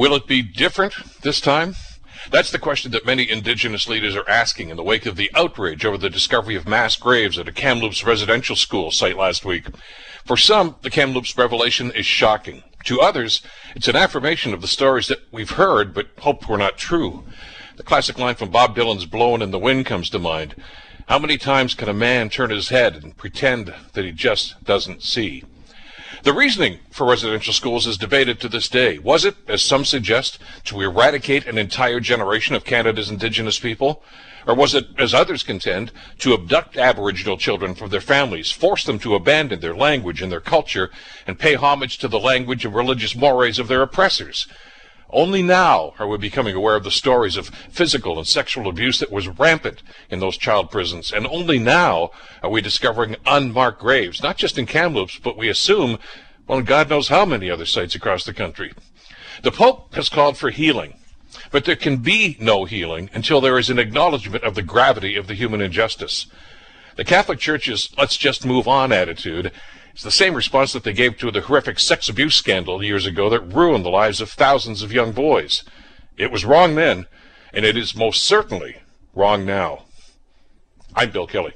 Will it be different this time? That's the question that many indigenous leaders are asking in the wake of the outrage over the discovery of mass graves at a Kamloops residential school site last week. For some, the Kamloops revelation is shocking. To others, it's an affirmation of the stories that we've heard but hoped were not true. The classic line from Bob Dylan's Blowin' in the Wind comes to mind. How many times can a man turn his head and pretend that he just doesn't see? The reasoning for residential schools is debated to this day. Was it, as some suggest, to eradicate an entire generation of Canada's Indigenous people? Or was it, as others contend, to abduct Aboriginal children from their families, force them to abandon their language and their culture, and pay homage to the language and religious mores of their oppressors? Only now are we becoming aware of the stories of physical and sexual abuse that was rampant in those child prisons. And only now are we discovering unmarked graves, not just in Kamloops, but we assume, well, God knows how many other sites across the country. The Pope has called for healing. But there can be no healing until there is an acknowledgement of the gravity of the human injustice. The Catholic Church's let's just move on attitude it's the same response that they gave to the horrific sex abuse scandal years ago that ruined the lives of thousands of young boys. It was wrong then, and it is most certainly wrong now. I'm Bill Kelly.